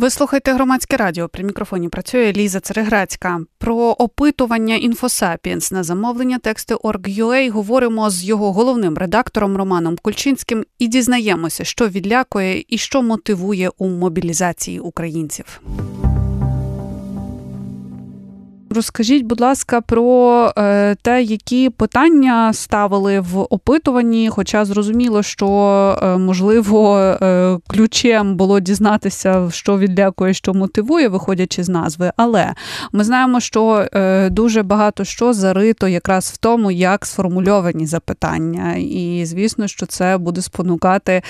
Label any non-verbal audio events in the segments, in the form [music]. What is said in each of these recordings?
Ви слухаєте громадське радіо. При мікрофоні працює Ліза Цереграцька. Про опитування інфосапіенс на замовлення тексти Org.ua говоримо з його головним редактором Романом Кульчинським і дізнаємося, що відлякує і що мотивує у мобілізації українців. Розкажіть, будь ласка, про е, те, які питання ставили в опитуванні. Хоча зрозуміло, що е, можливо е, ключем було дізнатися, що відлякує, що мотивує, виходячи з назви. Але ми знаємо, що дуже багато що зарито якраз в тому, як сформульовані запитання. І звісно, що це буде спонукати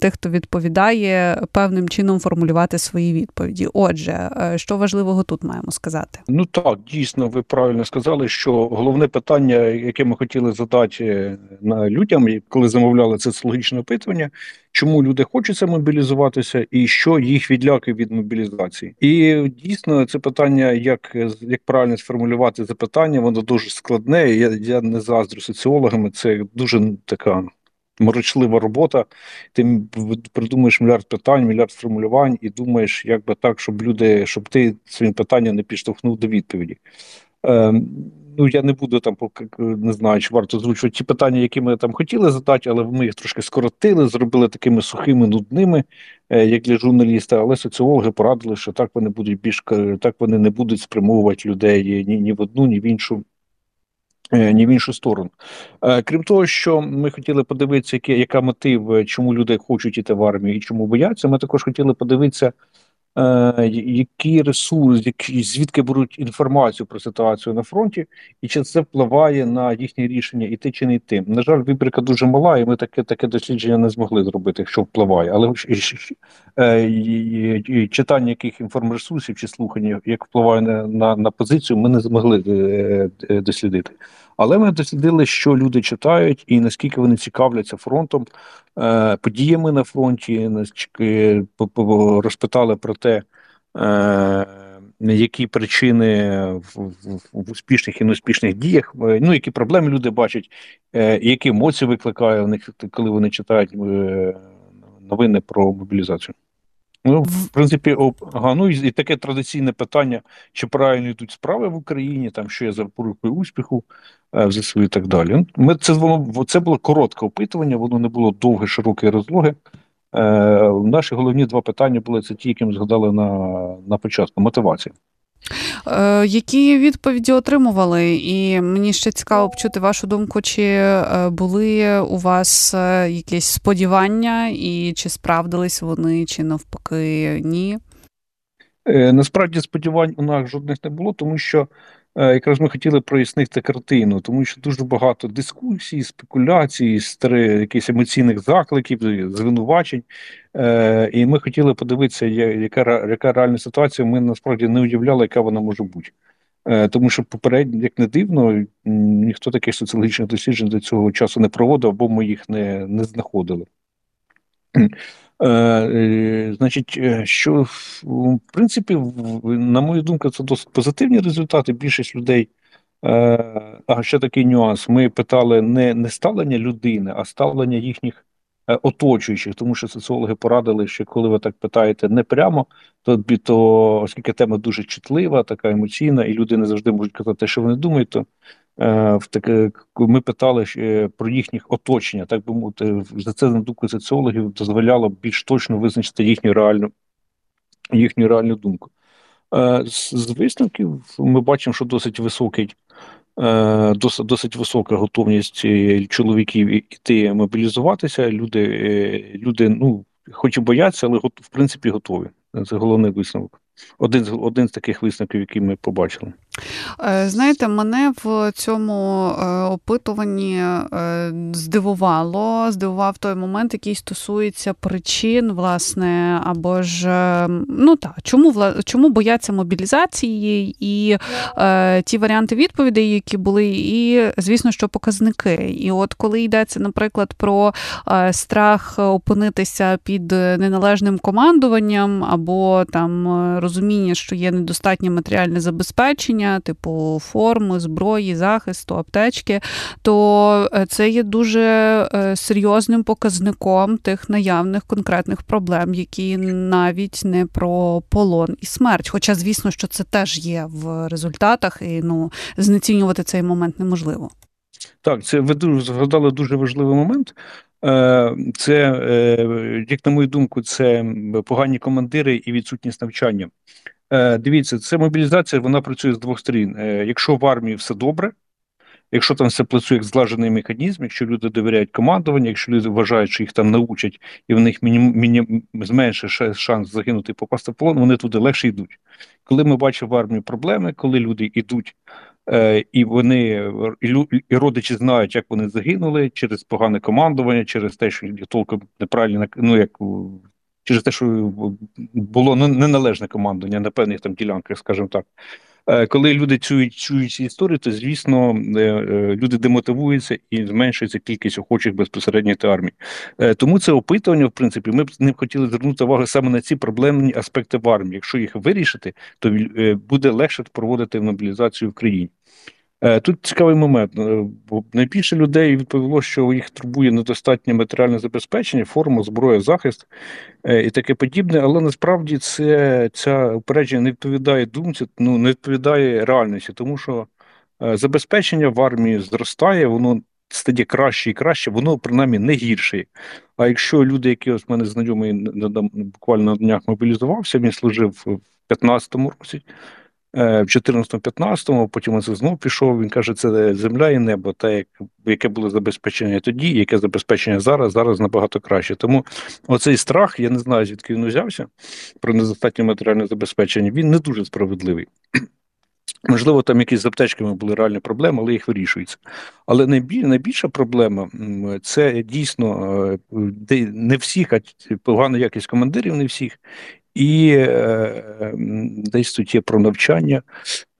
тих, хто відповідає, певним чином формулювати свої відповіді. Отже, що важливого тут маємо сказати. Ну так, дійсно, ви правильно сказали, що головне питання, яке ми хотіли задати е, на людям, коли замовляли це соціологічне опитування, чому люди хочуться мобілізуватися, і що їх відлякує від мобілізації, і дійсно це питання, як як правильно сформулювати запитання, воно дуже складне. Я я не заздрю соціологами. Це дуже така морочлива робота. Ти придумаєш мільярд питань, мільярд формулювань, і думаєш, як би так, щоб люди, щоб ти своїм питанням не підштовхнув до відповіді. Е, Ну, я не буду там, не знаю, чи варто озвучувати ті питання, які ми там хотіли задати, але ми їх трошки скоротили, зробили такими сухими, нудними, е, як для журналіста. Але соціологи порадили, що так вони будуть більш так вони не будуть спрямовувати людей ні, ні в одну, ні в іншу Е, ні в іншу сторону. Е, крім того, що ми хотіли подивитися, яка мотив, е, чому люди хочуть іти в армію і чому бояться. Ми також хотіли подивитися, Е, які ресурси, які звідки беруть інформацію про ситуацію на фронті, і чи це впливає на їхнє рішення іти чи не йти. На жаль, вибірка дуже мала, і ми таке таке дослідження не змогли зробити, що впливає. Але е, читання яких інформресурсів чи слухання, як впливає на, на, на позицію, ми не змогли е, дослідити. Але ми дослідили, що люди читають і наскільки вони цікавляться фронтом, е, подіями на фронті, розпитали про те, е, які причини в, в успішних і неуспішних діях, е, ну які проблеми люди бачать, які емоції викликає в них, коли вони читають новини про мобілізацію. Ну, в принципі, ага, ну і таке традиційне питання, чи правильно йдуть справи в Україні, там що є запорукою успіху е, в ЗСУ і так далі. Ну, ми це воно це було коротке опитування, воно не було довге, широке розлоги. Е, Наші головні два питання були це ті, які ми згадали на, на початку мотивація. Е, які відповіді отримували? І мені ще цікаво почути вашу думку, чи е, були у вас якісь сподівання, і чи справдились вони, чи навпаки ні? Насправді сподівань у нас жодних не було, тому що якраз ми хотіли прояснити картину, тому що дуже багато дискусій, спекуляцій, якихось емоційних закликів, звинувачень. Е, і ми хотіли подивитися, яка яка реальна ситуація. Ми насправді не уявляли, яка вона може бути. Е, тому що попередньо, як не дивно, ніхто таких соціологічних досліджень до цього часу не проводив, або ми їх не, не знаходили. Е, е, Значить, е, що в принципі, на мою думку, це досить позитивні результати. Більшість людей. А ще такий нюанс: ми питали не не ставлення людини, а ставлення їхніх оточуючих, тому що соціологи порадили, що коли ви так питаєте не прямо, то то оскільки тема дуже чутлива, така емоційна, і люди не завжди можуть казати, що вони думають, то в таке ми питали е, про їхніх оточення, так би мовити, за це на думку соціологів дозволяло більш точно визначити їхню реальну їхню реальну думку. Е, з висновків ми бачимо, що досить високий, досить висока готовність чоловіків іти мобілізуватися. Люди, люди, ну хоч і бояться, але в принципі готові. Це головний висновок. Один один з таких висновків, які ми побачили. Е, знаєте, мене в цьому е, опитуванні е, здивувало, здивував той момент, який стосується причин, власне, або ж ну так, чому чому бояться мобілізації і е, ті варіанти відповідей, які були, і звісно, що показники. І от коли йдеться, наприклад, про страх опинитися під неналежним командуванням, або там розуміння, що є недостатнє матеріальне забезпечення забезпечення, типу форми, зброї, захисту, аптечки, то е, це є дуже е, серйозним показником тих наявних конкретних проблем, які навіть не про полон і смерть. Хоча, звісно, що це теж є в результатах, і ну знецінювати цей момент неможливо. Так, це ви згадали дуже важливий момент. Е, це, як на мою думку, це погані командири і відсутність навчання. Е, дивіться, це мобілізація, вона працює з двох сторін. Якщо в армії все добре, якщо там все працює як злажений механізм, якщо люди довіряють командуванню, якщо люди вважають, що їх там научать, і в них міні, міні, зменшує шанс загинути і попасти в полон, вони туди легше йдуть. Коли ми бачимо в армії проблеми, коли люди йдуть Е, і вони і родичі знають, як вони загинули через погане командування, через те, що толком неправильно ну як через те, що було неналежне командування на певних там ділянках, скажімо так. Е, коли люди чують чують ці історії, то звісно е, люди демотивуються і зменшується кількість охочих безпосередньо до армії. Тому це опитування, в принципі, ми б ним хотіли звернути увагу саме на ці проблемні аспекти в армії. Якщо їх вирішити, то буде легше проводити мобілізацію в країні. Е, тут цікавий момент. Е, найбільше людей відповіло, що їх турбує недостатнє матеріальне забезпечення, форма, зброя, захист е, і таке подібне, але насправді це ця упередження не відповідає думці, ну не відповідає реальності, тому що забезпечення в армії зростає, воно стає краще і краще, воно принаймні не гірше. А якщо люди, які ось мене знайомий буквально на днях мобілізувався, він служив в 2015 році. Е, в 14-15, потім він знову пішов. Він каже, це земля і небо, те, яке було забезпечення тоді, яке забезпечення зараз, зараз набагато краще. Тому оцей страх, я не знаю, звідки він узявся про недостатнє матеріальне забезпечення, він не дуже справедливий. [clears throat] Можливо, там якісь з аптечками були реальні проблеми, але їх вирішується. Але найбільша проблема це дійсно е, не всіх, а погана якість командирів, не всіх, і е, десь тут є про навчання,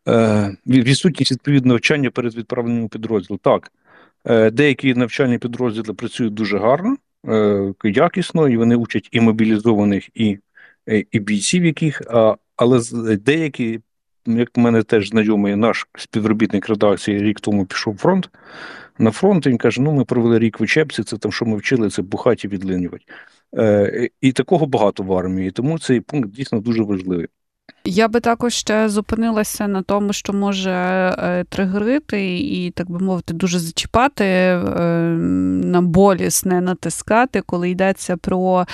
е, відсутність відповідного навчання перед відправленням у підрозділ. Так, е, деякі навчальні підрозділи працюють дуже гарно, е, якісно, і вони учать і мобілізованих, і е, і бійців, яких, а, але деякі, як в мене теж знайомий наш співробітник редакції рік тому пішов фронт. На фронт він каже: ну ми провели рік в учебці, це там, що ми вчили, це бухаті відлинювати. Е, І такого багато в армії, тому цей пункт дійсно дуже важливий. Я би також ще зупинилася на тому, що може е, тригерити і, так би мовити, дуже зачіпати е, на болісне натискати, коли йдеться про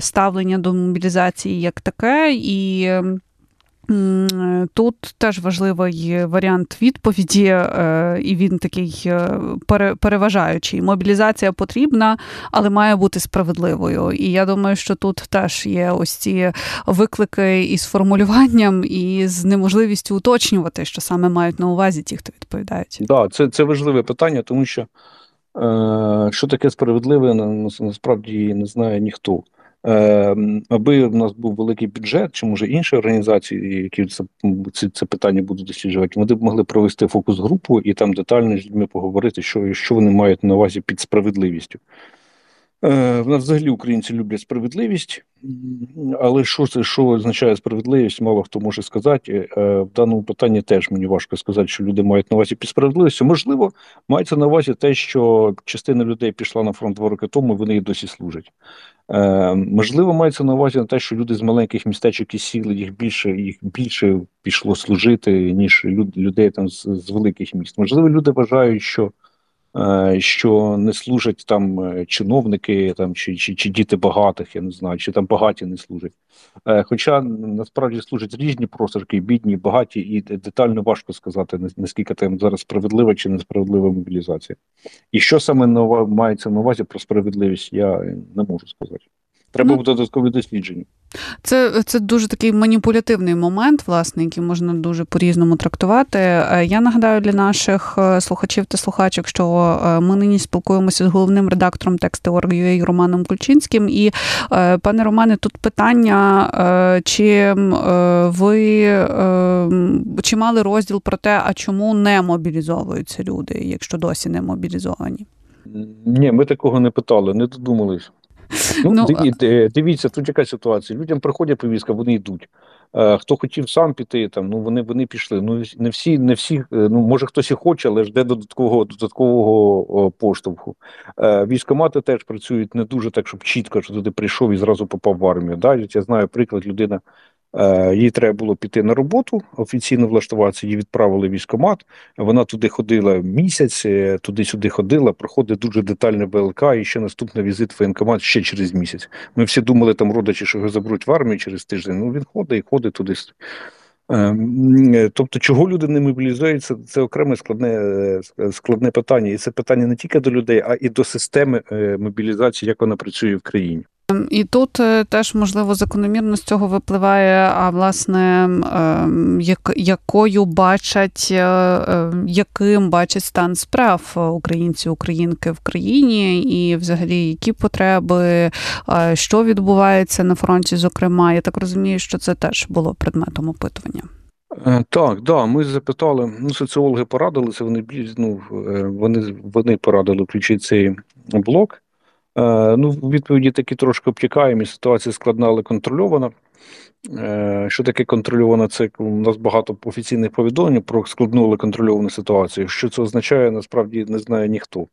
ставлення до мобілізації як таке. І Тут теж важливий варіант відповіді, е, і він такий е, переважаючий. Мобілізація потрібна, але має бути справедливою. І я думаю, що тут теж є ось ці виклики із формулюванням, і з неможливістю уточнювати, що саме мають на увазі ті, хто відповідають. Да, це це важливе питання, тому що е, що таке справедливе, насправді не знає ніхто. Ем, аби в нас був великий бюджет, чи може інші організації, які це це, це питання будуть досліджувати, вони б могли провести фокус-групу і там детально з людьми поговорити, що що вони мають на увазі під справедливістю. Е, в нас взагалі українці люблять справедливість, але що це що означає справедливість, мало хто може сказати. Е, в даному питанні теж мені важко сказати, що люди мають на увазі під справедливістю. Можливо, мається на увазі те, що частина людей пішла на фронт два роки тому, і вони і досі служать. Е, Можливо, мається на увазі на те, що люди з маленьких містечок і сіл їх більше їх більше пішло служити, ніж людей там з, великих міст. Можливо, люди вважають, що Е, що не служать там е, чиновники там чи чи, чи діти багатих, я не знаю, чи там багаті не служать. Е, хоча насправді служать різні просерки, бідні, багаті, і детально важко сказати, наскільки там зараз справедлива чи несправедлива мобілізація. І що саме нова мається на увазі про справедливість, я не можу сказати. Треба ну, додаткові дослідження. Це це дуже такий маніпулятивний момент, власне, який можна дуже по-різному трактувати. Е, я нагадаю для наших е, слухачів та слухачок, що е, ми нині спілкуємося з головним редактором тексти.org.ua Романом Кульчинським. І, пане Романе, тут питання, чи ви чи мали розділ про те, а чому не мобілізовуються люди, якщо досі не мобілізовані? Ні, ми такого не питали, не додумались. Ну, ну Дивіться, тут яка ситуація. Людям приходять повістка, вони йдуть. Хто хотів сам піти, там ну вони вони пішли. Ну не всі, не всі, ну може хтось і хоче, але жде додаткового додаткового поштовху. Військомати теж працюють не дуже так, щоб чітко що туди прийшов і зразу попав в армію. Да? Я знаю приклад, людина Е, їй треба було піти на роботу, офіційно влаштуватися, її відправили в військкомат. Вона туди ходила місяць, е, туди-сюди ходила, проходить дуже детальне БЛК і ще наступний візит в воєнкомат ще через місяць. Ми всі думали, там родичі, що його заберуть в армію через тиждень. Ну він ходить і ходить туди. Е, тобто, чого люди не мобілізуються, це окреме складне складне питання, і це питання не тільки до людей, а і до системи мобілізації, як вона працює в країні. І тут е, теж можливо закономірно з цього випливає, а власне ем, як, якою бачать, е, е, яким бачать стан справ українці, українки в країні, і взагалі які потреби, що відбувається на фронті. Зокрема, я так розумію, що це теж було предметом опитування. Так, да, ми запитали. Ну, соціологи порадилися. Вони ну, вони, вони порадили включити цей блок. Е, ну, відповіді такі трошки обтікаємо, ситуація складна, але контрольована. Е, що таке контрольована? Це у нас багато офіційних повідомлень про складну, але контрольовану ситуацію. Що це означає, насправді не знає ніхто.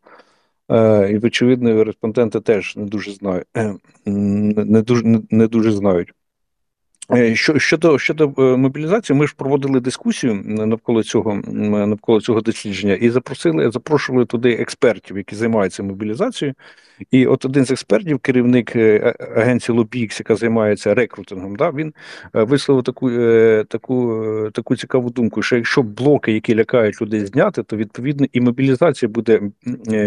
Е, і, очевидно, респонденти теж не дуже знають, не дуже, не дуже знають. Що щодо щодо мобілізації, ми ж проводили дискусію навколо цього навколо цього дослідження і запросили, запрошували туди експертів, які займаються мобілізацією. І от один з експертів, керівник е, агенції Lobix, яка займається рекрутингом, да, він висловив таку таку таку цікаву думку, що якщо блоки, які лякають людей, зняти, то відповідно і мобілізація буде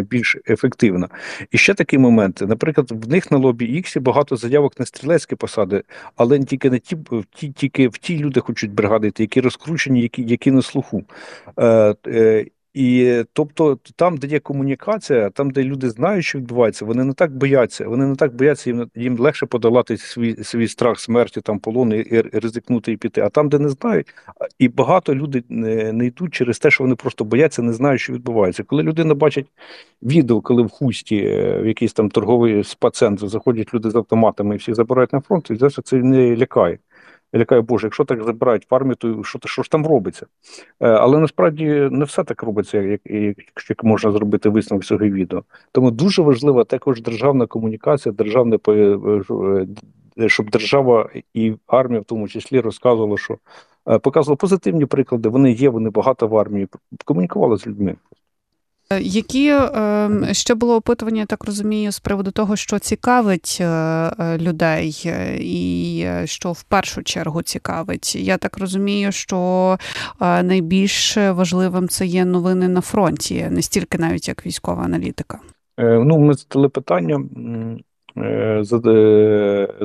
більш ефективна. І ще такий момент, наприклад, в них на Іксі багато заявок на стрілецькі посади, але тільки не ті, ті тільки в ті люди хочуть бригадити, які розкручені, які які на слуху. Е, е, і тобто, там, де є комунікація, там, де люди знають, що відбувається, вони не так бояться. Вони не так бояться, їм їм легше подолати свій свій страх смерті, там полон і, і ризикнути і піти. А там, де не знають, і багато людей не, не йдуть через те, що вони просто бояться, не знають, що відбувається. Коли людина бачить відео, коли в хусті е, в якийсь там торговий спа-центр заходять люди з автоматами і всі забирають на фронт, і це не лякає. Я лякаю, Боже, якщо так забирають в армію, то що що ж там робиться? Е, але насправді не все так робиться, як як можна зробити висновок цього відео. Тому дуже важлива також державна комунікація, державне е, е, щоб держава і армія в тому числі розказувала, що показувала позитивні приклади. Вони є, вони багато в армії. Комунікували з людьми. Які ем, ще було опитування, я так розумію, з приводу того, що цікавить е, е, людей, е, і що в першу чергу цікавить? Я так розумію, що найбільш важливим це є новини на фронті, не стільки навіть як військова аналітика. Ну, ми задали питання,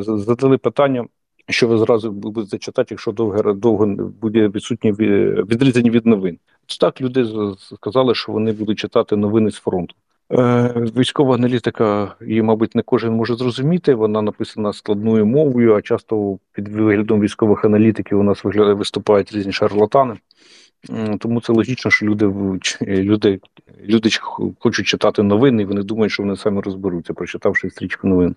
задали питання. Що ви зразу будете читати, якщо довго довго буде відсутні відрізані від новин? Так люди сказали, що вони будуть читати новини з фронту. Е, Військова аналітика, її, мабуть, не кожен може зрозуміти. Вона написана складною мовою, а часто під виглядом військових аналітиків у нас виглядає виступають різні шарлатани. Тому це логічно, що люди люди, люди хочуть читати новини, і вони думають, що вони самі розберуться, прочитавши стрічку новин.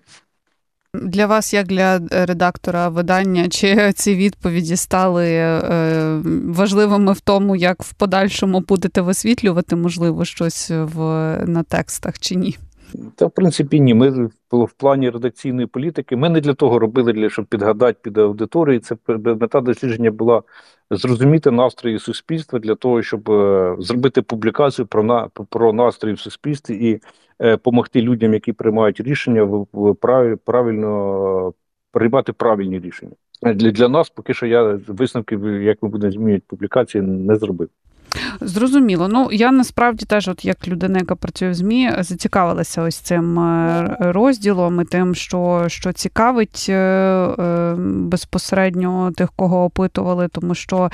Для вас, як для редактора видання, чи [laughs] ці відповіді стали е, важливими в тому, як в подальшому будете висвітлювати, можливо, щось в на текстах чи ні? Та в принципі ні. Ми в плані редакційної політики. Ми не для того робили, для щоб підгадати під аудиторію. Це мета дослідження була зрозуміти настрої суспільства для того, щоб е, зробити публікацію про на про настрої в суспільстві і допомогти е, людям, які приймають рішення, в правильно приймати правильні рішення. Для для нас поки що я висновки, як ми будемо змінювати публікації, не зробив. Зрозуміло. Ну я насправді теж, от як людина, яка працює в змі, зацікавилася ось цим е, розділом і тим, що що цікавить е, е, безпосередньо тих, кого опитували, тому що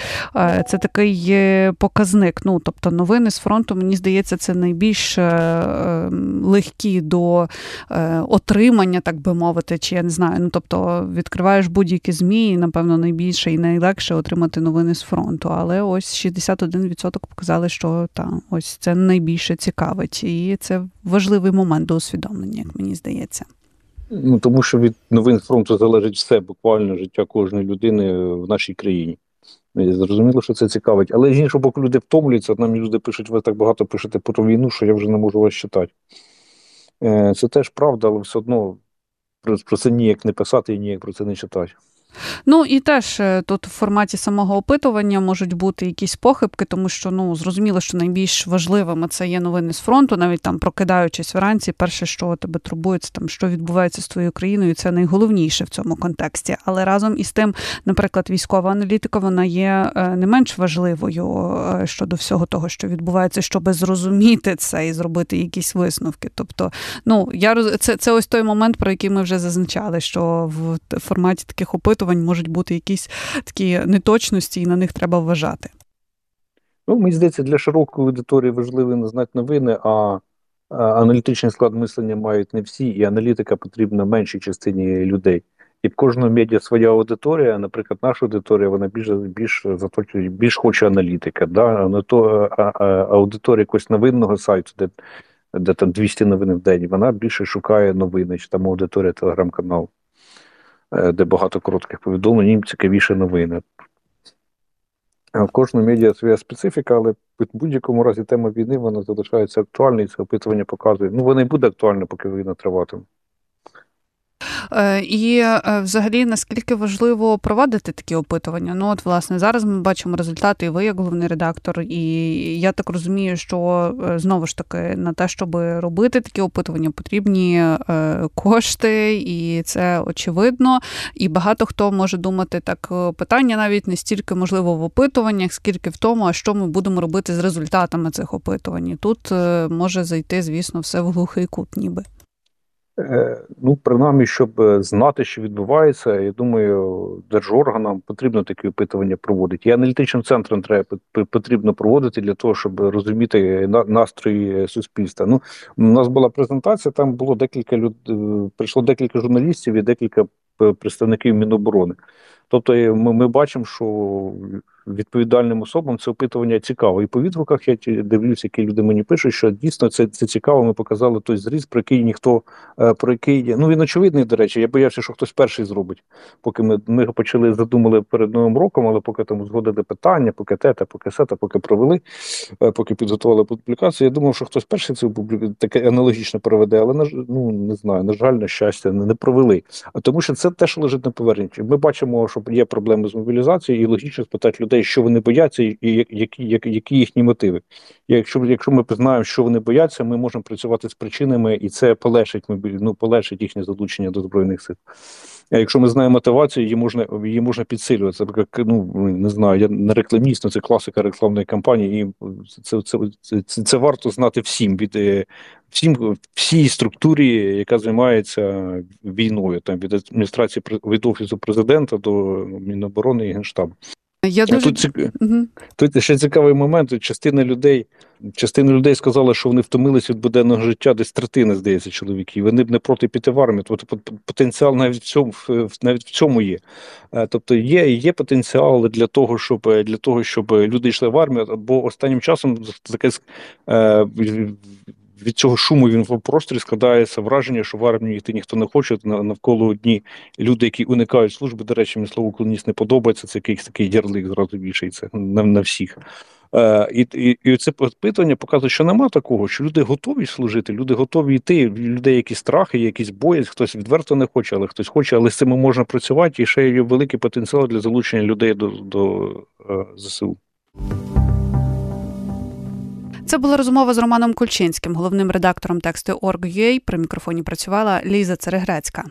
це такий показник. Ну тобто, новини з фронту, мені здається, це найбільш легкі до отримання, так би мовити, чи я не знаю. Ну тобто відкриваєш будь-які змі, і напевно найбільше і найлегше отримати новини з фронту. Але ось 61% показали, що та ось це найбільше цікавить, і це важливий момент до усвідомлення, як мені здається. Ну тому що від новин фронту залежить все, буквально життя кожної людини в нашій країні. Зрозуміло, що це цікавить. Але з іншого боку, люди втомлюються. Нам люди пишуть, ви так багато пишете про війну, що я вже не можу вас читати. Е, це теж правда, але все одно про це ніяк не писати і ніяк про це не читати. Ну і теж е, тут в форматі самого опитування можуть бути якісь похибки, тому що ну зрозуміло, що найбільш важливими це є новини з фронту, навіть там прокидаючись вранці, перше, що тебе турбує, це там що відбувається з твоєю країною, це найголовніше в цьому контексті. Але разом із тим, наприклад, військова аналітика вона є е, не менш важливою е, щодо всього того, що відбувається, щоб зрозуміти це і зробити якісь висновки. Тобто, ну я роз... це, це ось той момент, про який ми вже зазначали, що в форматі таких опитувань опитувань можуть бути якісь такі неточності, і на них треба вважати. Ну, мені здається, для широкої аудиторії важливо не знати новини, а аналітичний склад мислення мають не всі, і аналітика потрібна меншій частині людей. І в кожного медіа своя аудиторія, наприклад, наша аудиторія, вона більш більш заточує, більш хоче аналітика. Да? То а, а, аудиторія якогось новинного сайту, де де там 200 новин в день, вона більше шукає новини, чи там аудиторія телеграм-каналу. Е, де багато коротких повідомлень, їм цікавіше новини. В кожному медіа своя специфіка, але в будь-якому разі тема війни вона залишається актуальною, це опитування показує. Ну, вона і буде актуальна, поки війна триватиме. Е, і е, взагалі наскільки важливо проводити такі опитування? Ну от власне зараз ми бачимо результати, і ви як головний редактор, і я так розумію, що е, знову ж таки на те, щоб робити такі опитування, потрібні кошти, і це очевидно. І багато хто може думати так, питання навіть не стільки можливо в опитуваннях, скільки в тому, а що ми будемо робити з результатами цих опитувань. Тут може зайти, звісно, все в глухий кут, ніби. Е, ну, принаймні, щоб е, знати, що відбувається, я думаю, держорганам потрібно такі опитування проводити. І аналітичним центрам треба потрібно проводити для того, щоб розуміти настрої суспільства. Ну, у нас була презентація, там було декілька люд... Е, прийшло декілька журналістів і декілька представників Міноборони. Тобто, ми, ми бачимо, що відповідальним особам це опитування цікаво. І по відгуках я дивлюся, які люди мені пишуть, що дійсно це це цікаво. Ми показали той зріз, про який ніхто е, про який ну він очевидний, до речі. Я боявся, що хтось перший зробить. Поки ми ми почали задумали перед новим роком, але поки там згодили питання, поки тета, поки сета, поки провели, е, поки підготували публікацію. Я думав, що хтось перший цю таке аналогічно проведе, але на ну не знаю, на жаль, на щастя, не, не провели. А тому, що це теж лежить на поверхні. Ми бачимо, що є проблеми з мобілізацією, і логічно спитати людей, що вони бояться, і які які, які їхні мотиви. Якщо якщо ми знаємо, що вони бояться, ми можемо працювати з причинами, і це полегшить ну, полегшить їхнє залучення до збройних сил. А якщо ми знаємо мотивацію, її можна її можна підсилювати. Це ну не знаю, я не рекламіст, але це класика рекламної кампанії, і це це, це, це, це варто знати всім від е, всім всій структурі, яка займається війною, там від адміністрації від офісу президента до Міноборони і Генштабу. Я дуже... Тут угу. тут ще цікавий момент. Частина людей частина людей сказала, що вони втомилися від буденного життя, десь третина, здається, чоловіків. Вони б не проти піти в армію. Тобто потенціал навіть в цьому навіть в цьому є. Е, тобто є є потенціал для того, щоб для того, щоб люди йшли в армію, бо останнім часом таке е, від цього шуму він в просторі складається враження, що в армію йти ніхто не хоче. Навколо одні люди, які уникають служби. До речі, мені слово колоніст не подобається. Це якийсь такий ярлик зразу вішається на, на всіх. Е, і і, і це питання показує, що нема такого, що люди готові служити, люди готові йти. Людей якісь страхи, якісь бої, хтось відверто не хоче, але хтось хоче, але з цим можна працювати. І ще є великий потенціал для залучення людей до, до е, ЗСУ. Це була розмова з Романом Кульчинським, головним редактором тексту Org.ua. При мікрофоні працювала Ліза Церегрецька.